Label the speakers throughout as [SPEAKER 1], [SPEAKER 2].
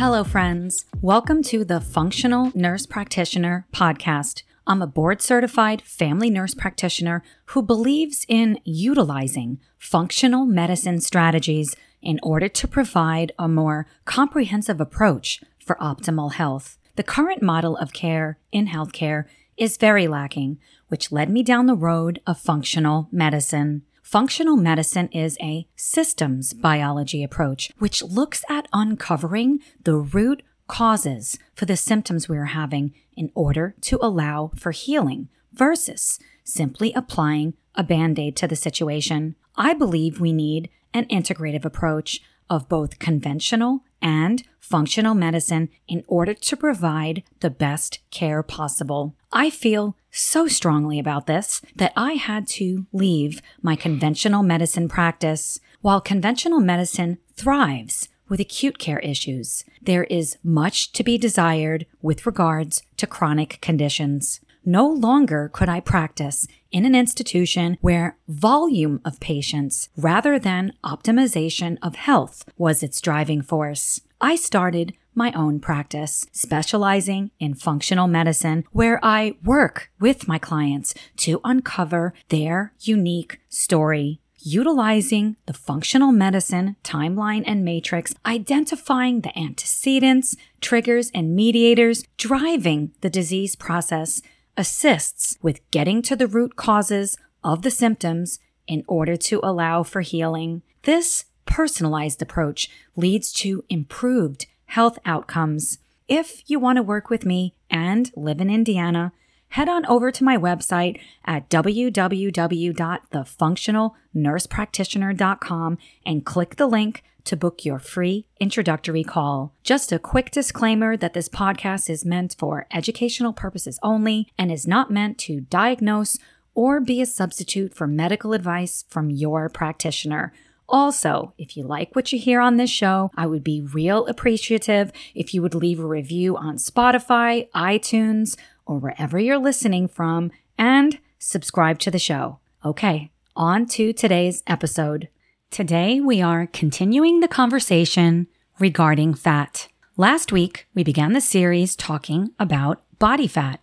[SPEAKER 1] Hello, friends. Welcome to the Functional Nurse Practitioner podcast. I'm a board certified family nurse practitioner who believes in utilizing functional medicine strategies in order to provide a more comprehensive approach for optimal health. The current model of care in healthcare is very lacking, which led me down the road of functional medicine. Functional medicine is a systems biology approach, which looks at uncovering the root causes for the symptoms we are having in order to allow for healing versus simply applying a band aid to the situation. I believe we need an integrative approach of both conventional and functional medicine in order to provide the best care possible. I feel so strongly about this that I had to leave my conventional medicine practice. While conventional medicine thrives with acute care issues, there is much to be desired with regards to chronic conditions. No longer could I practice in an institution where volume of patients rather than optimization of health was its driving force. I started my own practice, specializing in functional medicine, where I work with my clients to uncover their unique story. Utilizing the functional medicine timeline and matrix, identifying the antecedents, triggers, and mediators driving the disease process assists with getting to the root causes of the symptoms in order to allow for healing. This personalized approach leads to improved health outcomes. If you want to work with me and live in Indiana, head on over to my website at www.thefunctionalnursepractitioner.com and click the link to book your free introductory call. Just a quick disclaimer that this podcast is meant for educational purposes only and is not meant to diagnose or be a substitute for medical advice from your practitioner. Also, if you like what you hear on this show, I would be real appreciative if you would leave a review on Spotify, iTunes, or wherever you're listening from, and subscribe to the show. Okay, on to today's episode. Today, we are continuing the conversation regarding fat. Last week, we began the series talking about body fat.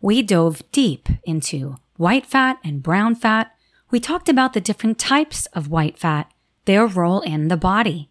[SPEAKER 1] We dove deep into white fat and brown fat. We talked about the different types of white fat their role in the body.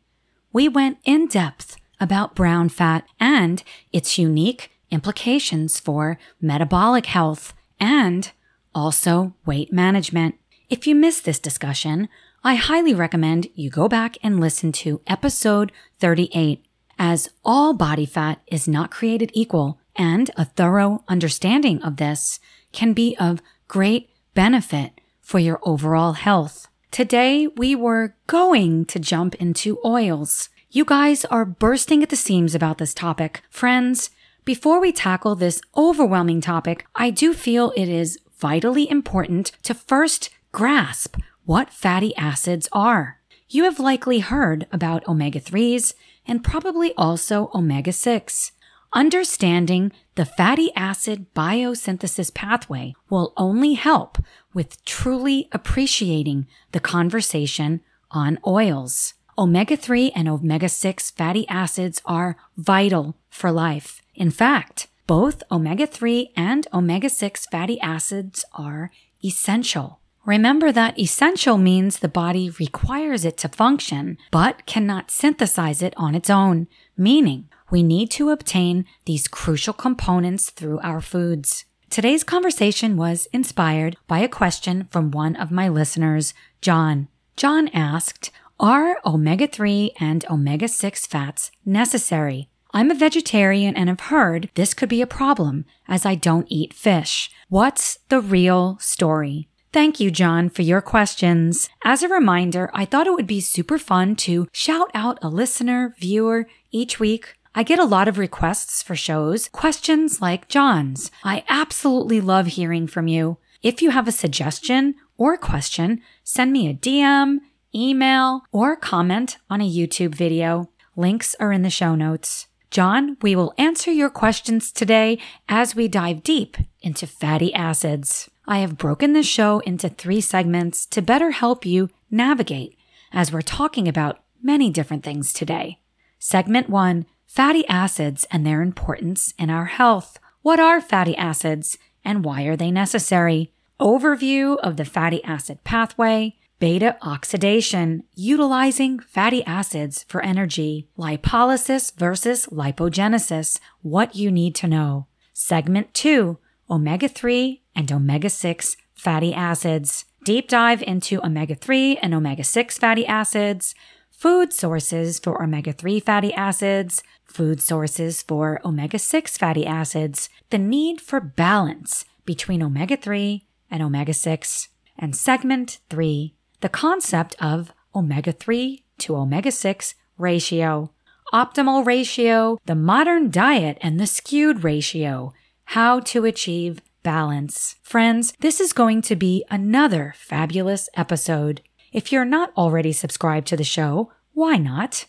[SPEAKER 1] We went in depth about brown fat and its unique implications for metabolic health and also weight management. If you missed this discussion, I highly recommend you go back and listen to episode 38, as all body fat is not created equal, and a thorough understanding of this can be of great benefit for your overall health. Today, we were going to jump into oils. You guys are bursting at the seams about this topic. Friends, before we tackle this overwhelming topic, I do feel it is vitally important to first grasp what fatty acids are. You have likely heard about omega 3s and probably also omega 6. Understanding the fatty acid biosynthesis pathway will only help with truly appreciating the conversation on oils. Omega 3 and omega 6 fatty acids are vital for life. In fact, both omega 3 and omega 6 fatty acids are essential. Remember that essential means the body requires it to function, but cannot synthesize it on its own, meaning we need to obtain these crucial components through our foods. Today's conversation was inspired by a question from one of my listeners, John. John asked, Are omega 3 and omega 6 fats necessary? I'm a vegetarian and have heard this could be a problem as I don't eat fish. What's the real story? Thank you, John, for your questions. As a reminder, I thought it would be super fun to shout out a listener, viewer each week I get a lot of requests for shows, questions like John's. I absolutely love hearing from you. If you have a suggestion or a question, send me a DM, email, or comment on a YouTube video. Links are in the show notes. John, we will answer your questions today as we dive deep into fatty acids. I have broken this show into three segments to better help you navigate as we're talking about many different things today. Segment one Fatty acids and their importance in our health. What are fatty acids and why are they necessary? Overview of the fatty acid pathway, beta oxidation, utilizing fatty acids for energy, lipolysis versus lipogenesis, what you need to know. Segment 2, omega 3 and omega 6 fatty acids. Deep dive into omega 3 and omega 6 fatty acids, food sources for omega 3 fatty acids, food sources for omega 6 fatty acids, the need for balance between omega 3 and omega 6, and segment 3, the concept of omega 3 to omega 6 ratio, optimal ratio, the modern diet and the skewed ratio, how to achieve balance. Friends, this is going to be another fabulous episode. If you're not already subscribed to the show, why not?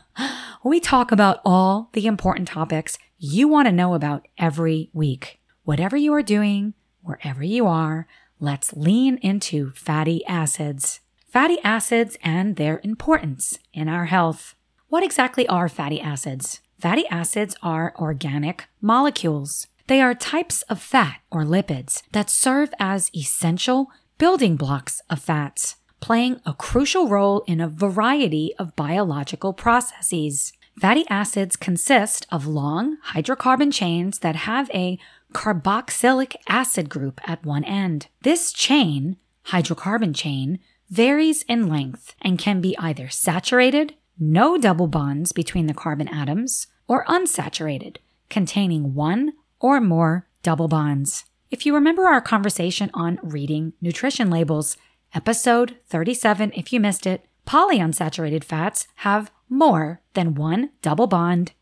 [SPEAKER 1] we talk about all the important topics you want to know about every week. Whatever you are doing, wherever you are, let's lean into fatty acids. Fatty acids and their importance in our health. What exactly are fatty acids? Fatty acids are organic molecules. They are types of fat or lipids that serve as essential building blocks of fats, playing a crucial role in a variety of biological processes. Fatty acids consist of long hydrocarbon chains that have a carboxylic acid group at one end. This chain, hydrocarbon chain, varies in length and can be either saturated, no double bonds between the carbon atoms, or unsaturated, containing one or more double bonds. If you remember our conversation on reading nutrition labels, episode 37, if you missed it, polyunsaturated fats have more than one double bond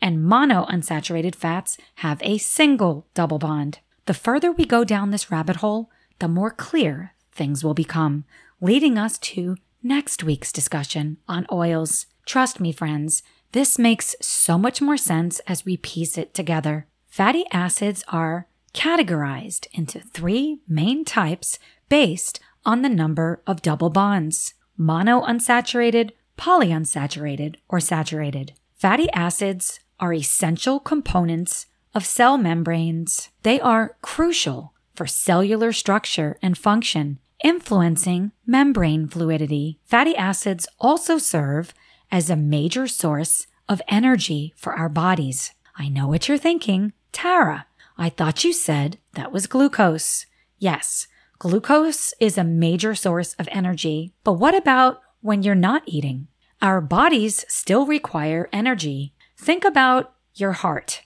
[SPEAKER 1] and monounsaturated fats have a single double bond. The further we go down this rabbit hole, the more clear things will become, leading us to next week's discussion on oils. Trust me, friends, this makes so much more sense as we piece it together. Fatty acids are categorized into three main types based on the number of double bonds monounsaturated, polyunsaturated, or saturated. Fatty acids are essential components of cell membranes. They are crucial for cellular structure and function, influencing membrane fluidity. Fatty acids also serve as a major source of energy for our bodies. I know what you're thinking. Tara, I thought you said that was glucose. Yes, glucose is a major source of energy. But what about when you're not eating? Our bodies still require energy Think about your heart.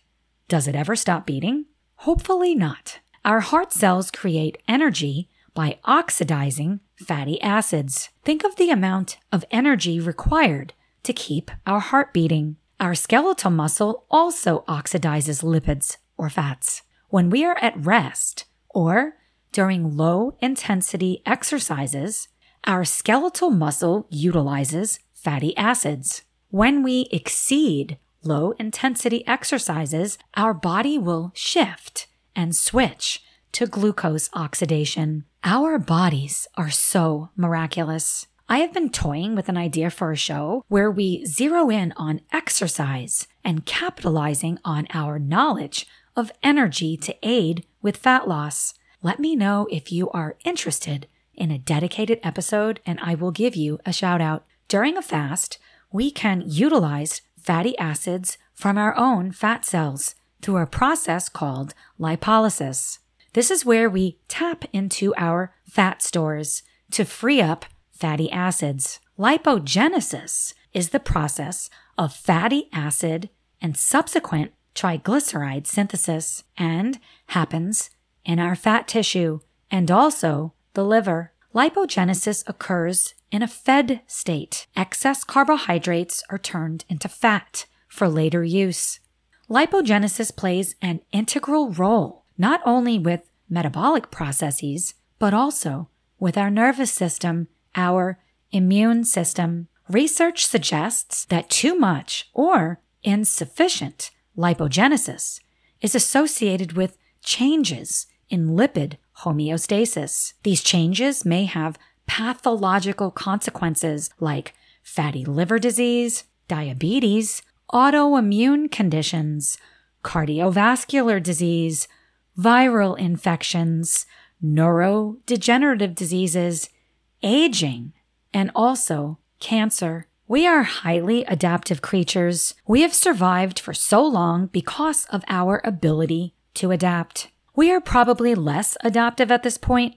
[SPEAKER 1] Does it ever stop beating? Hopefully not. Our heart cells create energy by oxidizing fatty acids. Think of the amount of energy required to keep our heart beating. Our skeletal muscle also oxidizes lipids or fats. When we are at rest or during low intensity exercises, our skeletal muscle utilizes fatty acids. When we exceed low intensity exercises, our body will shift and switch to glucose oxidation. Our bodies are so miraculous. I have been toying with an idea for a show where we zero in on exercise and capitalizing on our knowledge of energy to aid with fat loss. Let me know if you are interested in a dedicated episode and I will give you a shout out. During a fast, we can utilize fatty acids from our own fat cells through a process called lipolysis. This is where we tap into our fat stores to free up fatty acids. Lipogenesis is the process of fatty acid and subsequent triglyceride synthesis and happens in our fat tissue and also the liver. Lipogenesis occurs in a fed state, excess carbohydrates are turned into fat for later use. Lipogenesis plays an integral role not only with metabolic processes, but also with our nervous system, our immune system. Research suggests that too much or insufficient lipogenesis is associated with changes in lipid homeostasis. These changes may have pathological consequences like fatty liver disease, diabetes, autoimmune conditions, cardiovascular disease, viral infections, neurodegenerative diseases, aging, and also cancer. We are highly adaptive creatures. We have survived for so long because of our ability to adapt. We are probably less adaptive at this point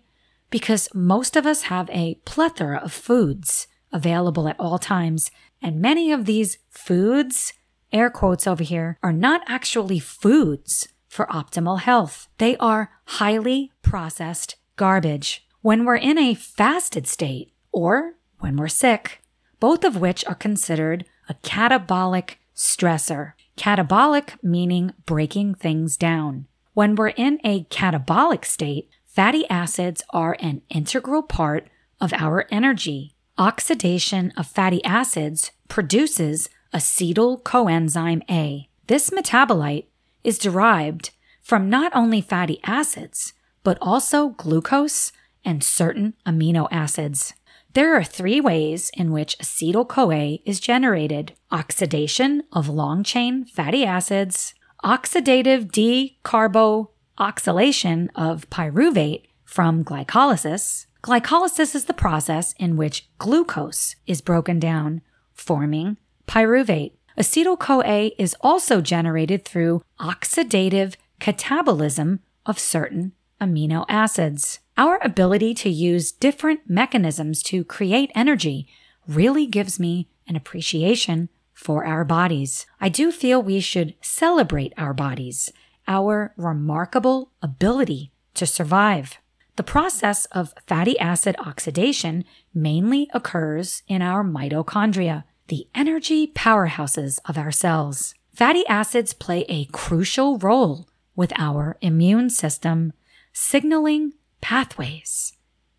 [SPEAKER 1] because most of us have a plethora of foods available at all times, and many of these foods, air quotes over here, are not actually foods for optimal health. They are highly processed garbage. When we're in a fasted state or when we're sick, both of which are considered a catabolic stressor. Catabolic meaning breaking things down. When we're in a catabolic state, fatty acids are an integral part of our energy. Oxidation of fatty acids produces acetyl coenzyme A. This metabolite is derived from not only fatty acids, but also glucose and certain amino acids. There are three ways in which acetyl CoA is generated oxidation of long chain fatty acids, oxidative decarboxylation of pyruvate from glycolysis. Glycolysis is the process in which glucose is broken down, forming pyruvate. Acetyl CoA is also generated through oxidative catabolism of certain amino acids. Our ability to use different mechanisms to create energy really gives me an appreciation for our bodies. I do feel we should celebrate our bodies, our remarkable ability to survive. The process of fatty acid oxidation mainly occurs in our mitochondria, the energy powerhouses of our cells. Fatty acids play a crucial role with our immune system, signaling pathways.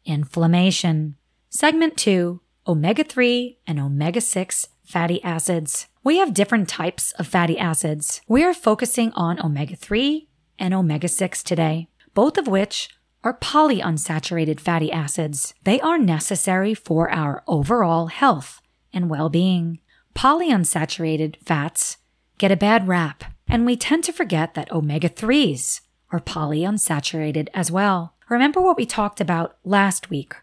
[SPEAKER 1] Inflammation. Segment 2 Omega 3 and Omega 6 fatty acids. We have different types of fatty acids. We are focusing on omega 3 and omega 6 today, both of which are polyunsaturated fatty acids. They are necessary for our overall health and well being. Polyunsaturated fats get a bad rap, and we tend to forget that omega 3s are polyunsaturated as well. Remember what we talked about last week.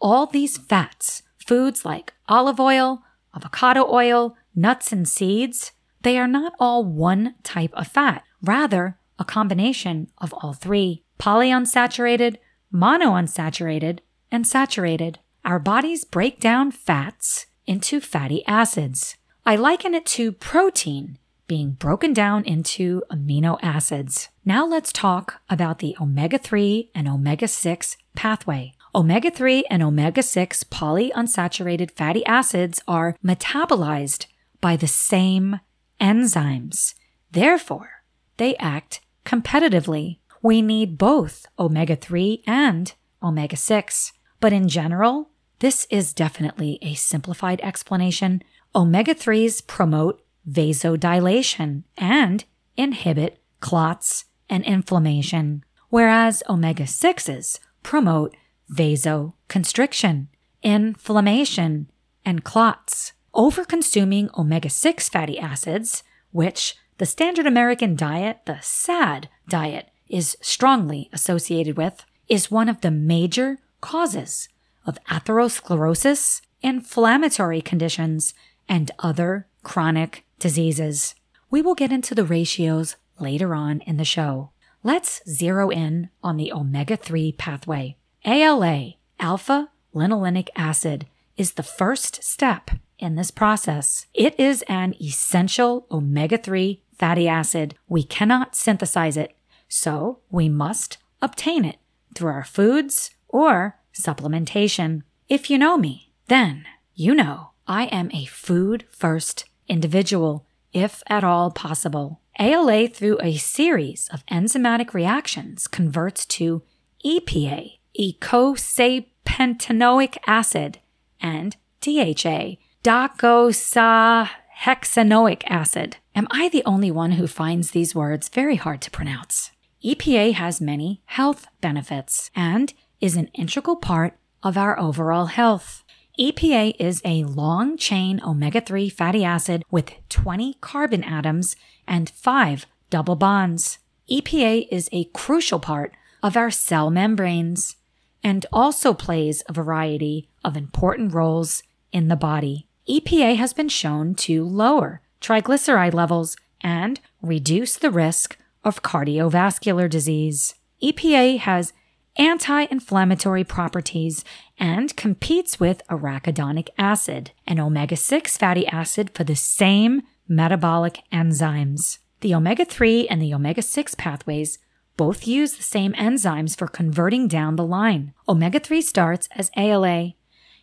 [SPEAKER 1] All these fats, foods like olive oil, avocado oil, nuts, and seeds, they are not all one type of fat, rather, a combination of all three polyunsaturated, monounsaturated, and saturated. Our bodies break down fats into fatty acids. I liken it to protein being broken down into amino acids. Now let's talk about the omega 3 and omega 6 pathway. Omega 3 and omega 6 polyunsaturated fatty acids are metabolized by the same enzymes. Therefore, they act competitively. We need both omega 3 and omega 6. But in general, this is definitely a simplified explanation. Omega 3s promote vasodilation and inhibit clots and inflammation, whereas omega 6s promote vasoconstriction, inflammation, and clots. Overconsuming omega 6 fatty acids, which the standard American diet, the SAD diet, is strongly associated with, is one of the major causes of atherosclerosis, inflammatory conditions, and other chronic diseases. We will get into the ratios later on in the show. Let's zero in on the omega 3 pathway. ALA, alpha linolenic acid, is the first step in this process. It is an essential omega 3 fatty acid. We cannot synthesize it, so we must obtain it through our foods or supplementation. If you know me, then you know I am a food first individual, if at all possible. ALA, through a series of enzymatic reactions, converts to EPA, eicosapentaenoic acid, and DHA, docosahexaenoic acid. Am I the only one who finds these words very hard to pronounce? EPA has many health benefits and is an integral part of our overall health. EPA is a long chain omega 3 fatty acid with 20 carbon atoms and 5 double bonds. EPA is a crucial part of our cell membranes and also plays a variety of important roles in the body. EPA has been shown to lower triglyceride levels and reduce the risk of cardiovascular disease. EPA has anti inflammatory properties and competes with arachidonic acid, an omega 6 fatty acid for the same metabolic enzymes. The omega 3 and the omega 6 pathways both use the same enzymes for converting down the line. Omega 3 starts as ALA,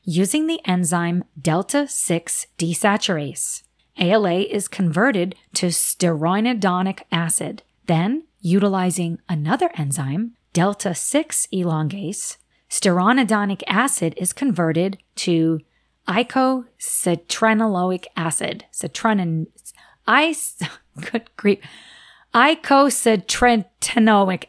[SPEAKER 1] using the enzyme delta 6 desaturase. ALA is converted to stearidonic acid. Then, utilizing another enzyme, delta 6 elongase, stearidonic acid is converted to icositrenaloic acid. Citranin, I, good grief,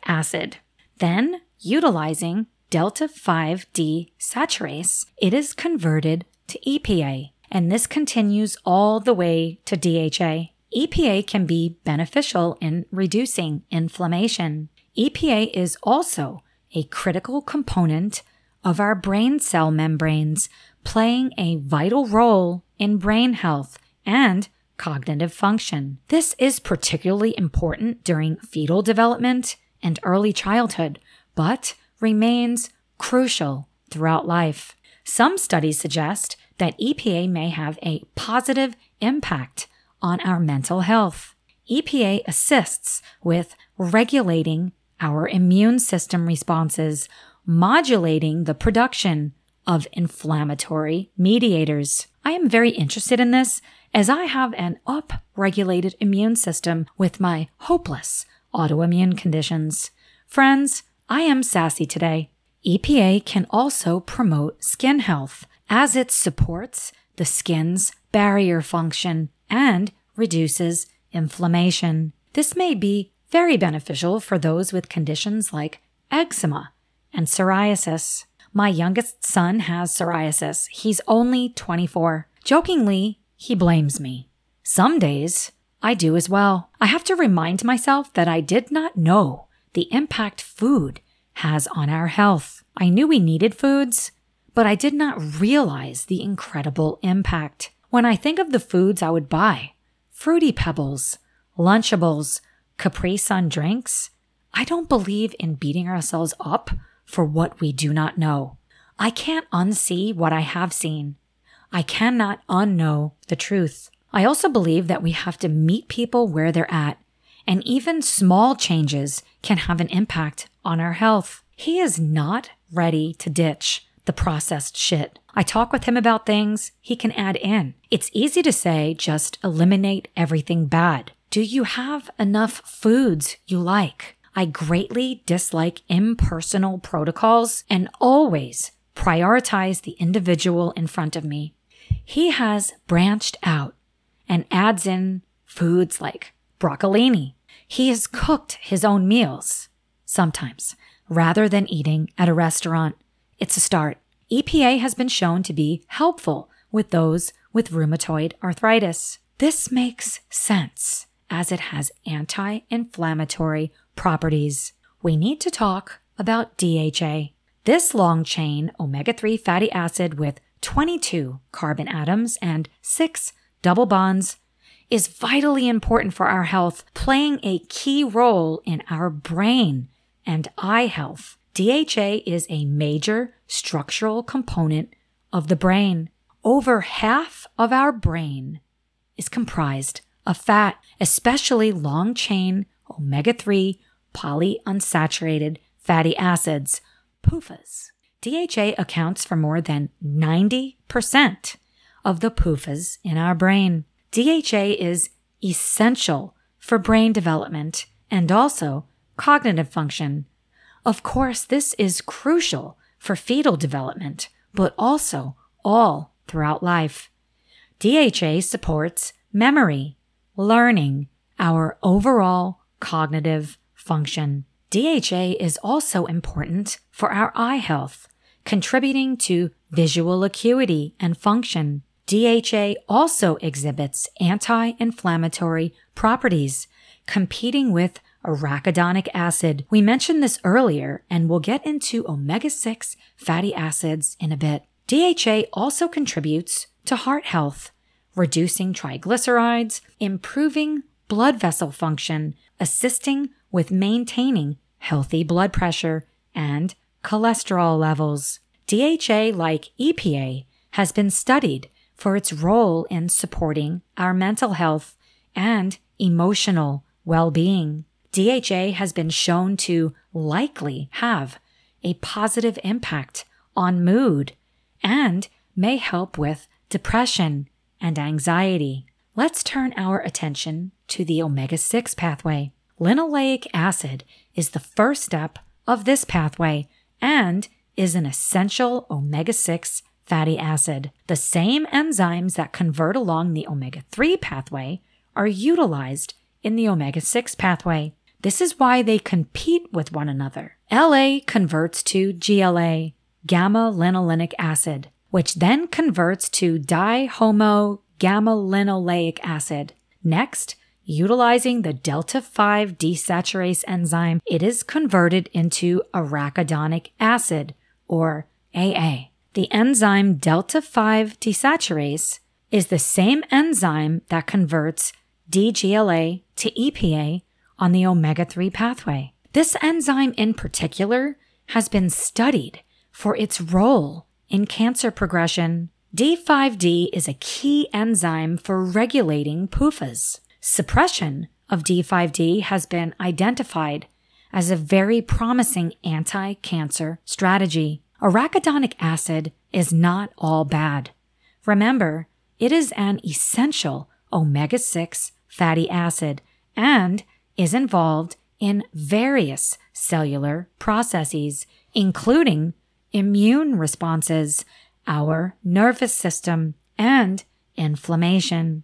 [SPEAKER 1] acid. Then, utilizing delta 5 desaturase, it is converted to EPA and this continues all the way to DHA. EPA can be beneficial in reducing inflammation. EPA is also a critical component of our brain cell membranes, playing a vital role in brain health and cognitive function. This is particularly important during fetal development and early childhood, but remains crucial throughout life. Some studies suggest that EPA may have a positive impact on our mental health. EPA assists with regulating our immune system responses, modulating the production of inflammatory mediators. I am very interested in this as I have an upregulated immune system with my hopeless autoimmune conditions. Friends, I am sassy today. EPA can also promote skin health as it supports the skin's barrier function and reduces inflammation. This may be very beneficial for those with conditions like eczema and psoriasis. My youngest son has psoriasis. He's only 24. Jokingly, he blames me. Some days, I do as well. I have to remind myself that I did not know the impact food has on our health. I knew we needed foods, but I did not realize the incredible impact. When I think of the foods I would buy, Fruity Pebbles, Lunchables, Capri Sun drinks, I don't believe in beating ourselves up for what we do not know. I can't unsee what I have seen. I cannot unknow the truth. I also believe that we have to meet people where they're at, and even small changes can have an impact on our health. He is not ready to ditch the processed shit. I talk with him about things he can add in. It's easy to say just eliminate everything bad. Do you have enough foods you like? I greatly dislike impersonal protocols and always prioritize the individual in front of me. He has branched out and adds in foods like broccolini. He has cooked his own meals sometimes rather than eating at a restaurant. It's a start. EPA has been shown to be helpful with those with rheumatoid arthritis. This makes sense as it has anti inflammatory properties. We need to talk about DHA. This long chain omega 3 fatty acid with 22 carbon atoms and 6 double bonds is vitally important for our health, playing a key role in our brain and eye health. DHA is a major structural component of the brain. Over half of our brain is comprised of fat, especially long chain omega 3 polyunsaturated fatty acids, PUFAs. DHA accounts for more than 90% of the PUFAs in our brain. DHA is essential for brain development and also cognitive function, of course, this is crucial for fetal development, but also all throughout life. DHA supports memory, learning, our overall cognitive function. DHA is also important for our eye health, contributing to visual acuity and function. DHA also exhibits anti inflammatory properties, competing with arachidonic acid. We mentioned this earlier, and we'll get into omega 6 fatty acids in a bit. DHA also contributes to heart health, reducing triglycerides, improving blood vessel function, assisting with maintaining healthy blood pressure and cholesterol levels. DHA, like EPA, has been studied for its role in supporting our mental health and emotional well being. DHA has been shown to likely have a positive impact on mood and may help with depression and anxiety. Let's turn our attention to the omega 6 pathway. Linoleic acid is the first step of this pathway and is an essential omega 6 fatty acid. The same enzymes that convert along the omega 3 pathway are utilized in the omega 6 pathway. This is why they compete with one another. LA converts to GLA, gamma linolenic acid, which then converts to dihomo gamma linoleic acid. Next, utilizing the delta 5 desaturase enzyme, it is converted into arachidonic acid, or AA. The enzyme delta 5 desaturase is the same enzyme that converts DGLA to EPA on the omega 3 pathway. This enzyme in particular has been studied for its role in cancer progression. D5D is a key enzyme for regulating PUFAs. Suppression of D5D has been identified as a very promising anti cancer strategy. Arachidonic acid is not all bad. Remember, it is an essential omega 6 fatty acid and is involved in various cellular processes, including immune responses, our nervous system, and inflammation.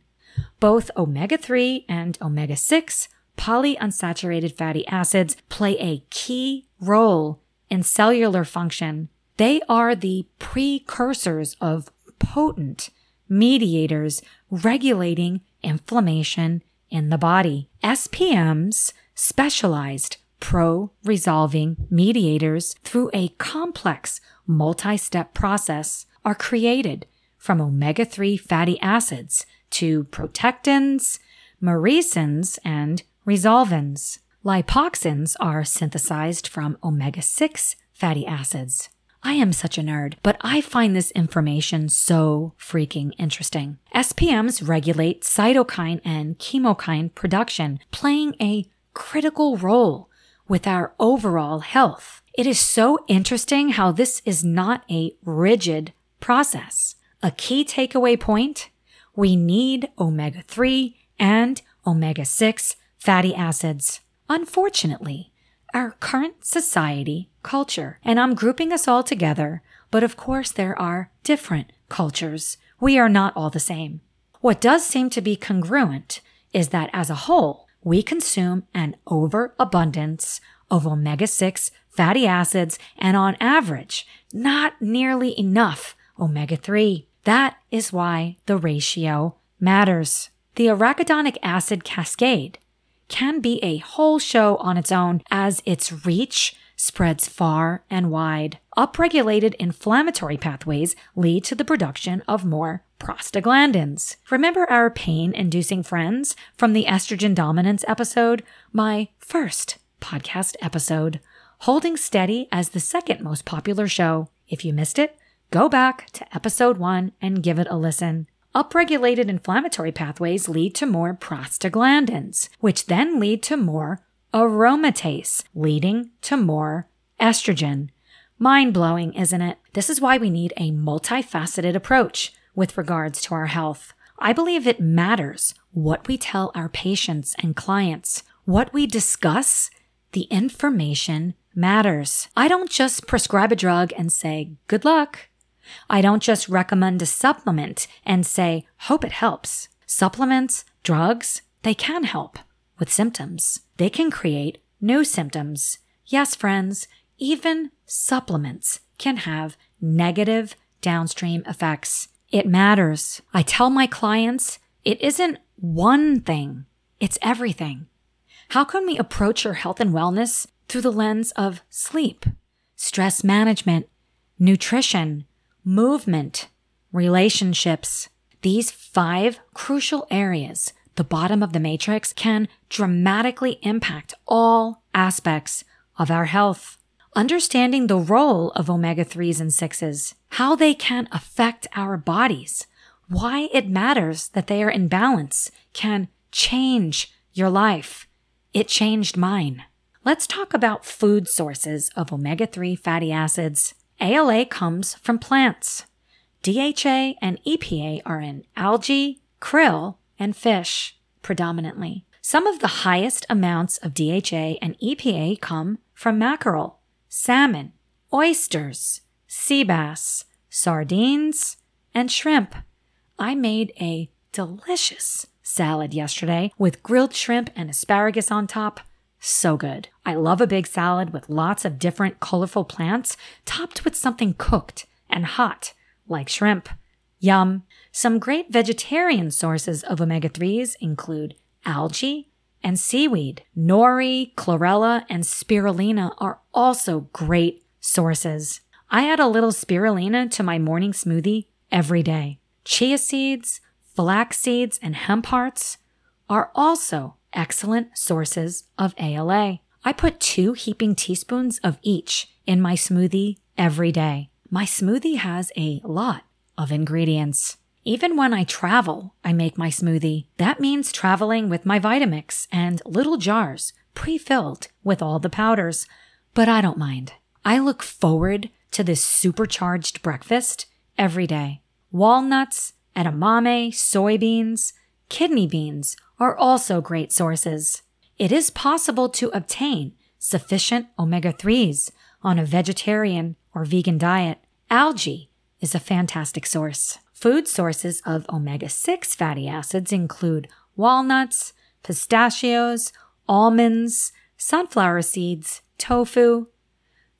[SPEAKER 1] Both omega 3 and omega 6 polyunsaturated fatty acids play a key role in cellular function. They are the precursors of potent mediators regulating inflammation in the body. SPMs, specialized pro resolving mediators, through a complex multi step process, are created from omega 3 fatty acids to protectins, maresins, and resolvins. Lipoxins are synthesized from omega 6 fatty acids. I am such a nerd, but I find this information so freaking interesting. SPMs regulate cytokine and chemokine production, playing a critical role with our overall health. It is so interesting how this is not a rigid process. A key takeaway point we need omega 3 and omega 6 fatty acids. Unfortunately, our current society culture. And I'm grouping us all together, but of course there are different cultures. We are not all the same. What does seem to be congruent is that as a whole, we consume an overabundance of omega 6 fatty acids and on average, not nearly enough omega 3. That is why the ratio matters. The arachidonic acid cascade can be a whole show on its own as its reach spreads far and wide. Upregulated inflammatory pathways lead to the production of more prostaglandins. Remember our pain inducing friends from the estrogen dominance episode? My first podcast episode. Holding Steady as the second most popular show. If you missed it, go back to episode one and give it a listen. Upregulated inflammatory pathways lead to more prostaglandins, which then lead to more aromatase, leading to more estrogen. Mind blowing, isn't it? This is why we need a multifaceted approach with regards to our health. I believe it matters what we tell our patients and clients, what we discuss, the information matters. I don't just prescribe a drug and say, good luck. I don't just recommend a supplement and say, hope it helps. Supplements, drugs, they can help with symptoms. They can create new symptoms. Yes, friends, even supplements can have negative downstream effects. It matters. I tell my clients it isn't one thing, it's everything. How can we approach your health and wellness through the lens of sleep, stress management, nutrition, movement, relationships? These five crucial areas, the bottom of the matrix, can dramatically impact all aspects of our health. Understanding the role of omega 3s and 6s, how they can affect our bodies, why it matters that they are in balance can change your life. It changed mine. Let's talk about food sources of omega 3 fatty acids. ALA comes from plants. DHA and EPA are in algae, krill, and fish predominantly. Some of the highest amounts of DHA and EPA come from mackerel, salmon, oysters, sea bass, sardines, and shrimp. I made a delicious salad yesterday with grilled shrimp and asparagus on top. So good. I love a big salad with lots of different colorful plants topped with something cooked and hot, like shrimp. Yum. Some great vegetarian sources of omega 3s include algae and seaweed. Nori, chlorella, and spirulina are also great sources. I add a little spirulina to my morning smoothie every day. Chia seeds, flax seeds, and hemp hearts are also excellent sources of ALA. I put two heaping teaspoons of each in my smoothie every day. My smoothie has a lot of ingredients. Even when I travel, I make my smoothie. That means traveling with my Vitamix and little jars pre-filled with all the powders. But I don't mind. I look forward to this supercharged breakfast every day. Walnuts, edamame, soybeans, kidney beans are also great sources. It is possible to obtain sufficient omega 3s on a vegetarian or vegan diet. Algae is a fantastic source. Food sources of omega 6 fatty acids include walnuts, pistachios, almonds, sunflower seeds, tofu,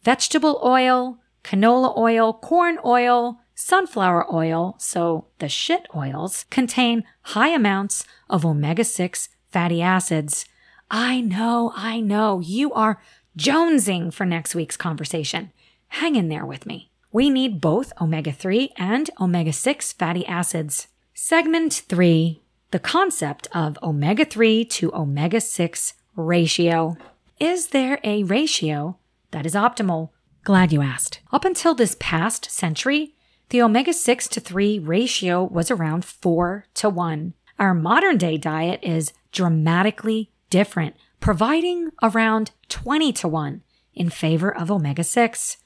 [SPEAKER 1] vegetable oil, canola oil, corn oil, sunflower oil, so the shit oils, contain high amounts of omega 6 fatty acids. I know, I know, you are jonesing for next week's conversation. Hang in there with me we need both omega 3 and omega 6 fatty acids. Segment 3 The concept of omega 3 to omega 6 ratio. Is there a ratio that is optimal? Glad you asked. Up until this past century, the omega 6 to 3 ratio was around 4 to 1. Our modern day diet is dramatically different, providing around 20 to 1 in favor of omega 6.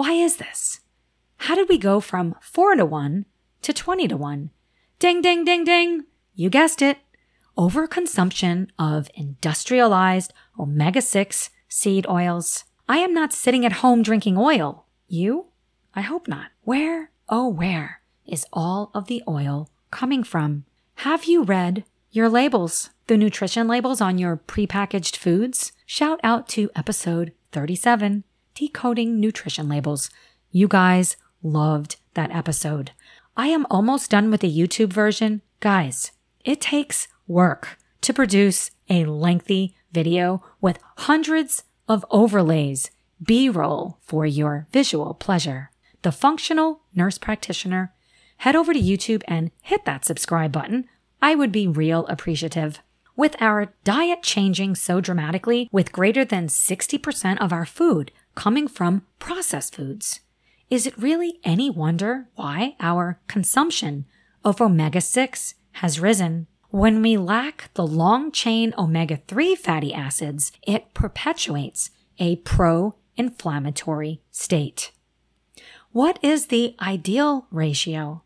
[SPEAKER 1] Why is this? How did we go from 4 to 1 to 20 to 1? Ding, ding, ding, ding. You guessed it. Overconsumption of industrialized omega 6 seed oils. I am not sitting at home drinking oil. You? I hope not. Where, oh, where is all of the oil coming from? Have you read your labels, the nutrition labels on your prepackaged foods? Shout out to episode 37 decoding nutrition labels. You guys loved that episode. I am almost done with the YouTube version. Guys, it takes work to produce a lengthy video with hundreds of overlays, B roll for your visual pleasure. The Functional Nurse Practitioner. Head over to YouTube and hit that subscribe button. I would be real appreciative. With our diet changing so dramatically, with greater than 60% of our food coming from processed foods. Is it really any wonder why our consumption of omega 6 has risen? When we lack the long chain omega 3 fatty acids, it perpetuates a pro inflammatory state. What is the ideal ratio?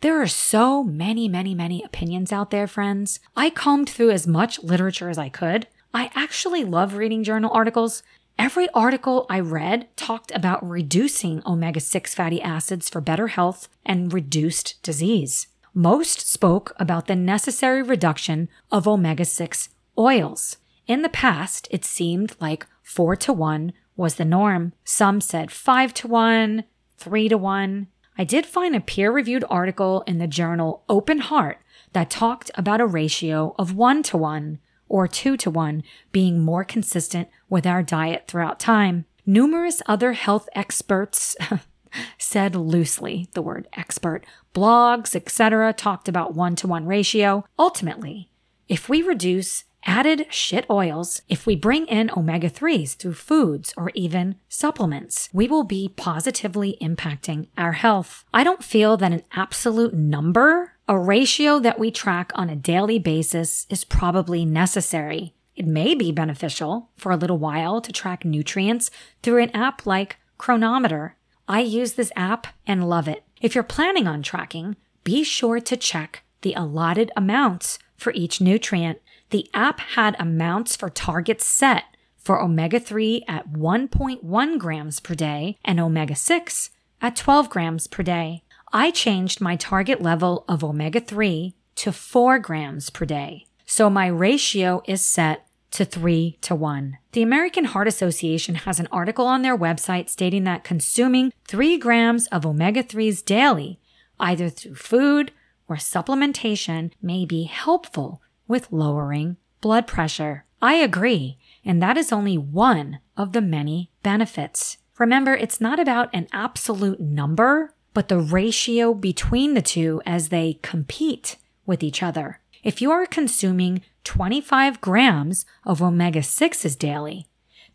[SPEAKER 1] There are so many, many, many opinions out there, friends. I combed through as much literature as I could. I actually love reading journal articles Every article I read talked about reducing omega 6 fatty acids for better health and reduced disease. Most spoke about the necessary reduction of omega 6 oils. In the past, it seemed like 4 to 1 was the norm. Some said 5 to 1, 3 to 1. I did find a peer reviewed article in the journal Open Heart that talked about a ratio of one to one or two to one being more consistent with our diet throughout time. Numerous other health experts said loosely the word expert, blogs, etc., talked about one to one ratio. Ultimately, if we reduce added shit oils, if we bring in omega 3s through foods or even supplements, we will be positively impacting our health. I don't feel that an absolute number, a ratio that we track on a daily basis, is probably necessary. It may be beneficial for a little while to track nutrients through an app like Cronometer. I use this app and love it. If you're planning on tracking, be sure to check the allotted amounts for each nutrient. The app had amounts for targets set for omega 3 at 1.1 grams per day and omega 6 at 12 grams per day. I changed my target level of omega 3 to 4 grams per day. So my ratio is set to 3 to 1. The American Heart Association has an article on their website stating that consuming 3 grams of omega 3s daily, either through food or supplementation, may be helpful with lowering blood pressure. I agree, and that is only one of the many benefits. Remember, it's not about an absolute number, but the ratio between the two as they compete with each other. If you are consuming 25 grams of omega 6s daily,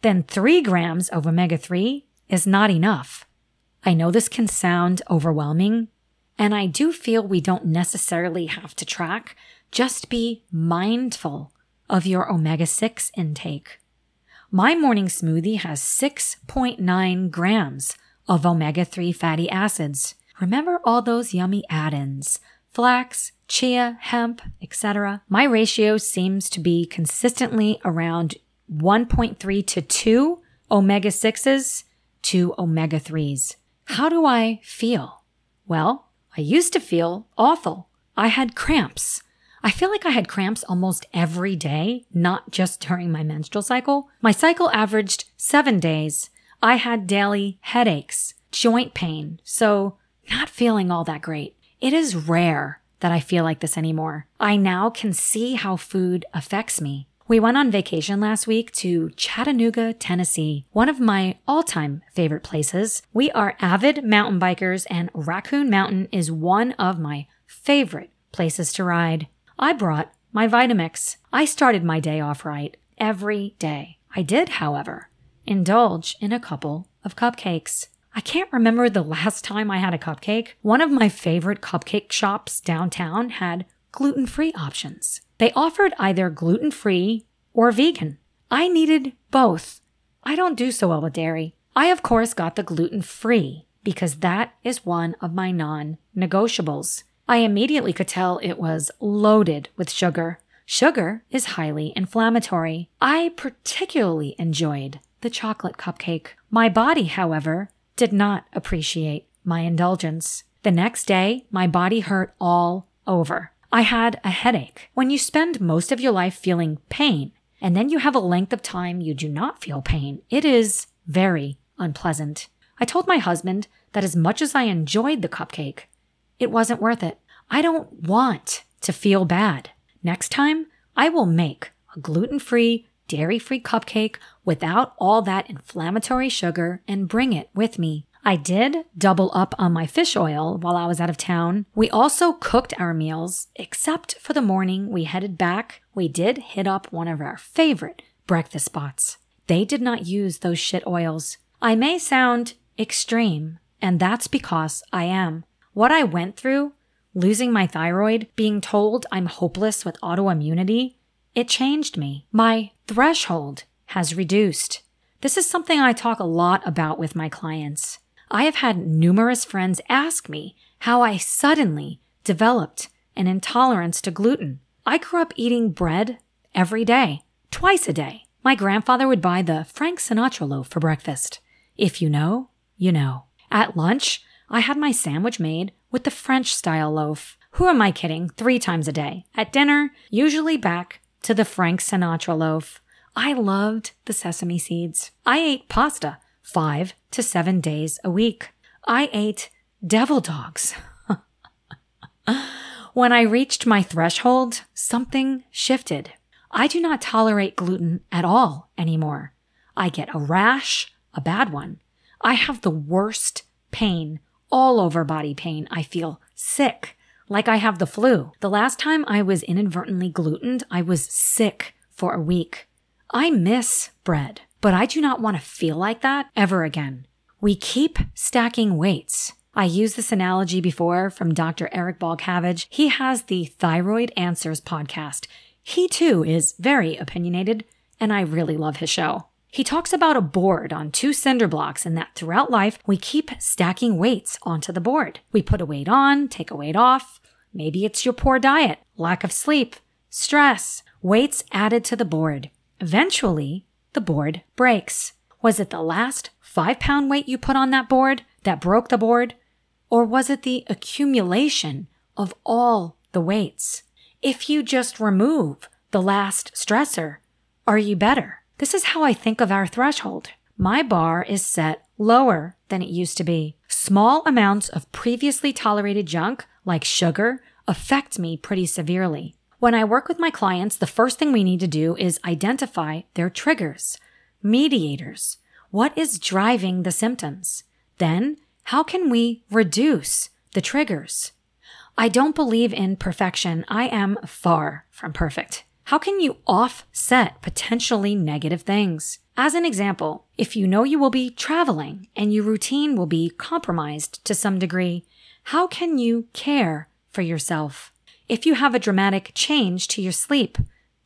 [SPEAKER 1] then 3 grams of omega 3 is not enough. I know this can sound overwhelming, and I do feel we don't necessarily have to track just be mindful of your omega 6 intake. My morning smoothie has 6.9 grams of omega 3 fatty acids. Remember all those yummy add ins flax, chia, hemp, etc. My ratio seems to be consistently around 1.3 to 2 omega 6s to omega 3s. How do I feel? Well, I used to feel awful. I had cramps. I feel like I had cramps almost every day, not just during my menstrual cycle. My cycle averaged seven days. I had daily headaches, joint pain, so not feeling all that great. It is rare that I feel like this anymore. I now can see how food affects me. We went on vacation last week to Chattanooga, Tennessee, one of my all time favorite places. We are avid mountain bikers, and Raccoon Mountain is one of my favorite places to ride. I brought my Vitamix. I started my day off right every day. I did, however, indulge in a couple of cupcakes. I can't remember the last time I had a cupcake. One of my favorite cupcake shops downtown had gluten free options. They offered either gluten free or vegan. I needed both. I don't do so well with dairy. I, of course, got the gluten free because that is one of my non negotiables. I immediately could tell it was loaded with sugar. Sugar is highly inflammatory. I particularly enjoyed the chocolate cupcake. My body, however, did not appreciate my indulgence. The next day, my body hurt all over. I had a headache. When you spend most of your life feeling pain, and then you have a length of time you do not feel pain, it is very unpleasant. I told my husband that as much as I enjoyed the cupcake, it wasn't worth it. I don't want to feel bad. Next time, I will make a gluten free, dairy free cupcake without all that inflammatory sugar and bring it with me. I did double up on my fish oil while I was out of town. We also cooked our meals, except for the morning we headed back. We did hit up one of our favorite breakfast spots. They did not use those shit oils. I may sound extreme, and that's because I am. What I went through, losing my thyroid, being told I'm hopeless with autoimmunity, it changed me. My threshold has reduced. This is something I talk a lot about with my clients. I have had numerous friends ask me how I suddenly developed an intolerance to gluten. I grew up eating bread every day, twice a day. My grandfather would buy the Frank Sinatra loaf for breakfast. If you know, you know. At lunch, I had my sandwich made with the French style loaf. Who am I kidding? Three times a day. At dinner, usually back to the Frank Sinatra loaf. I loved the sesame seeds. I ate pasta five to seven days a week. I ate devil dogs. when I reached my threshold, something shifted. I do not tolerate gluten at all anymore. I get a rash, a bad one. I have the worst pain, all over body pain. I feel sick, like I have the flu. The last time I was inadvertently glutened, I was sick for a week. I miss bread, but I do not want to feel like that ever again. We keep stacking weights. I used this analogy before from Dr. Eric Balcavage. He has the Thyroid Answers podcast. He too is very opinionated, and I really love his show. He talks about a board on two cinder blocks and that throughout life, we keep stacking weights onto the board. We put a weight on, take a weight off. Maybe it's your poor diet, lack of sleep, stress, weights added to the board. Eventually, the board breaks. Was it the last five pound weight you put on that board that broke the board? Or was it the accumulation of all the weights? If you just remove the last stressor, are you better? This is how I think of our threshold. My bar is set lower than it used to be. Small amounts of previously tolerated junk, like sugar, affect me pretty severely. When I work with my clients, the first thing we need to do is identify their triggers, mediators. What is driving the symptoms? Then how can we reduce the triggers? I don't believe in perfection. I am far from perfect. How can you offset potentially negative things? As an example, if you know you will be traveling and your routine will be compromised to some degree, how can you care for yourself? If you have a dramatic change to your sleep,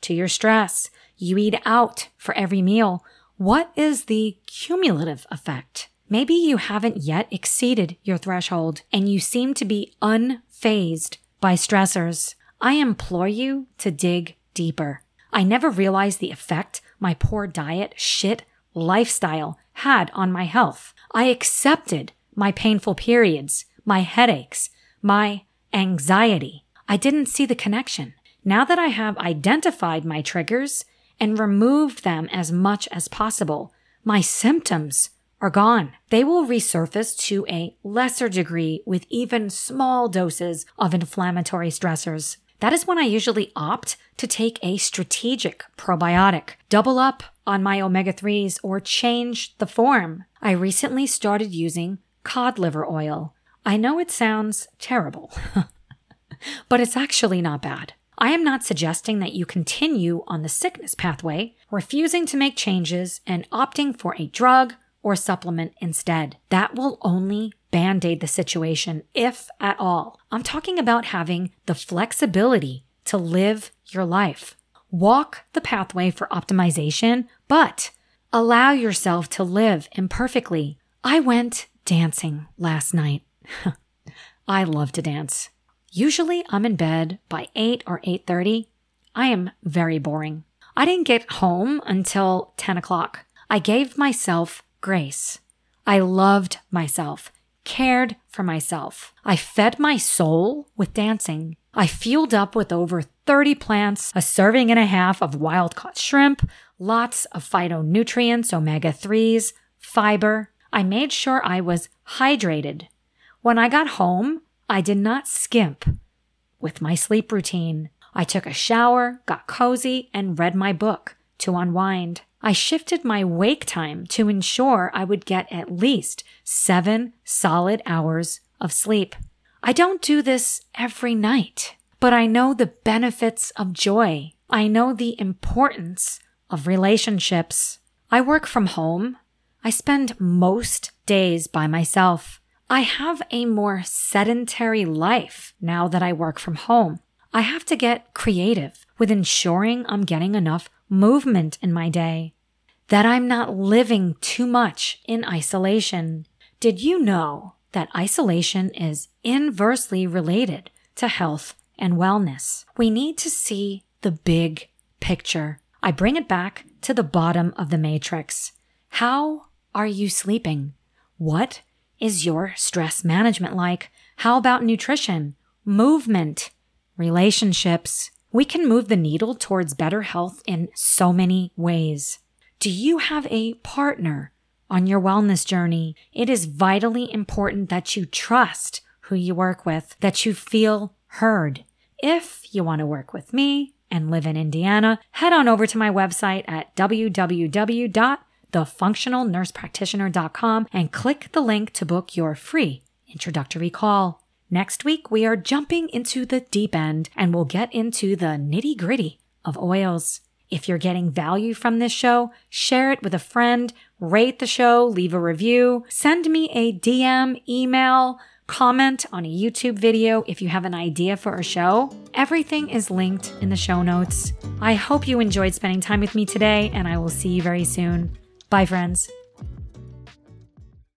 [SPEAKER 1] to your stress, you eat out for every meal, what is the cumulative effect? Maybe you haven't yet exceeded your threshold and you seem to be unfazed by stressors. I implore you to dig deeper. I never realized the effect my poor diet, shit, lifestyle had on my health. I accepted my painful periods, my headaches, my anxiety. I didn't see the connection. Now that I have identified my triggers and removed them as much as possible, my symptoms are gone. They will resurface to a lesser degree with even small doses of inflammatory stressors. That is when I usually opt to take a strategic probiotic, double up on my omega 3s, or change the form. I recently started using cod liver oil. I know it sounds terrible, but it's actually not bad. I am not suggesting that you continue on the sickness pathway, refusing to make changes and opting for a drug or supplement instead. That will only band aid the situation, if at all. I'm talking about having the flexibility to live your life. Walk the pathway for optimization, but allow yourself to live imperfectly. I went dancing last night. I love to dance. Usually I'm in bed by 8 or 8:30. I am very boring. I didn't get home until 10 o'clock. I gave myself grace. I loved myself, cared for myself. I fed my soul with dancing. I fueled up with over 30 plants, a serving and a half of wild caught shrimp, lots of phytonutrients, omega 3s, fiber. I made sure I was hydrated. When I got home, I did not skimp with my sleep routine. I took a shower, got cozy, and read my book to unwind. I shifted my wake time to ensure I would get at least seven solid hours of sleep. I don't do this every night, but I know the benefits of joy. I know the importance of relationships. I work from home. I spend most days by myself. I have a more sedentary life now that I work from home. I have to get creative with ensuring I'm getting enough movement in my day that I'm not living too much in isolation. Did you know that isolation is inversely related to health and wellness? We need to see the big picture. I bring it back to the bottom of the matrix. How are you sleeping? What is your stress management like? How about nutrition, movement, relationships? We can move the needle towards better health in so many ways. Do you have a partner on your wellness journey. It is vitally important that you trust who you work with, that you feel heard. If you want to work with me and live in Indiana, head on over to my website at www.thefunctionalnursepractitioner.com and click the link to book your free introductory call. Next week, we are jumping into the deep end and we'll get into the nitty gritty of oils. If you're getting value from this show, share it with a friend, rate the show, leave a review, send me a DM, email, comment on a YouTube video if you have an idea for a show. Everything is linked in the show notes. I hope you enjoyed spending time with me today, and I will see you very soon. Bye, friends.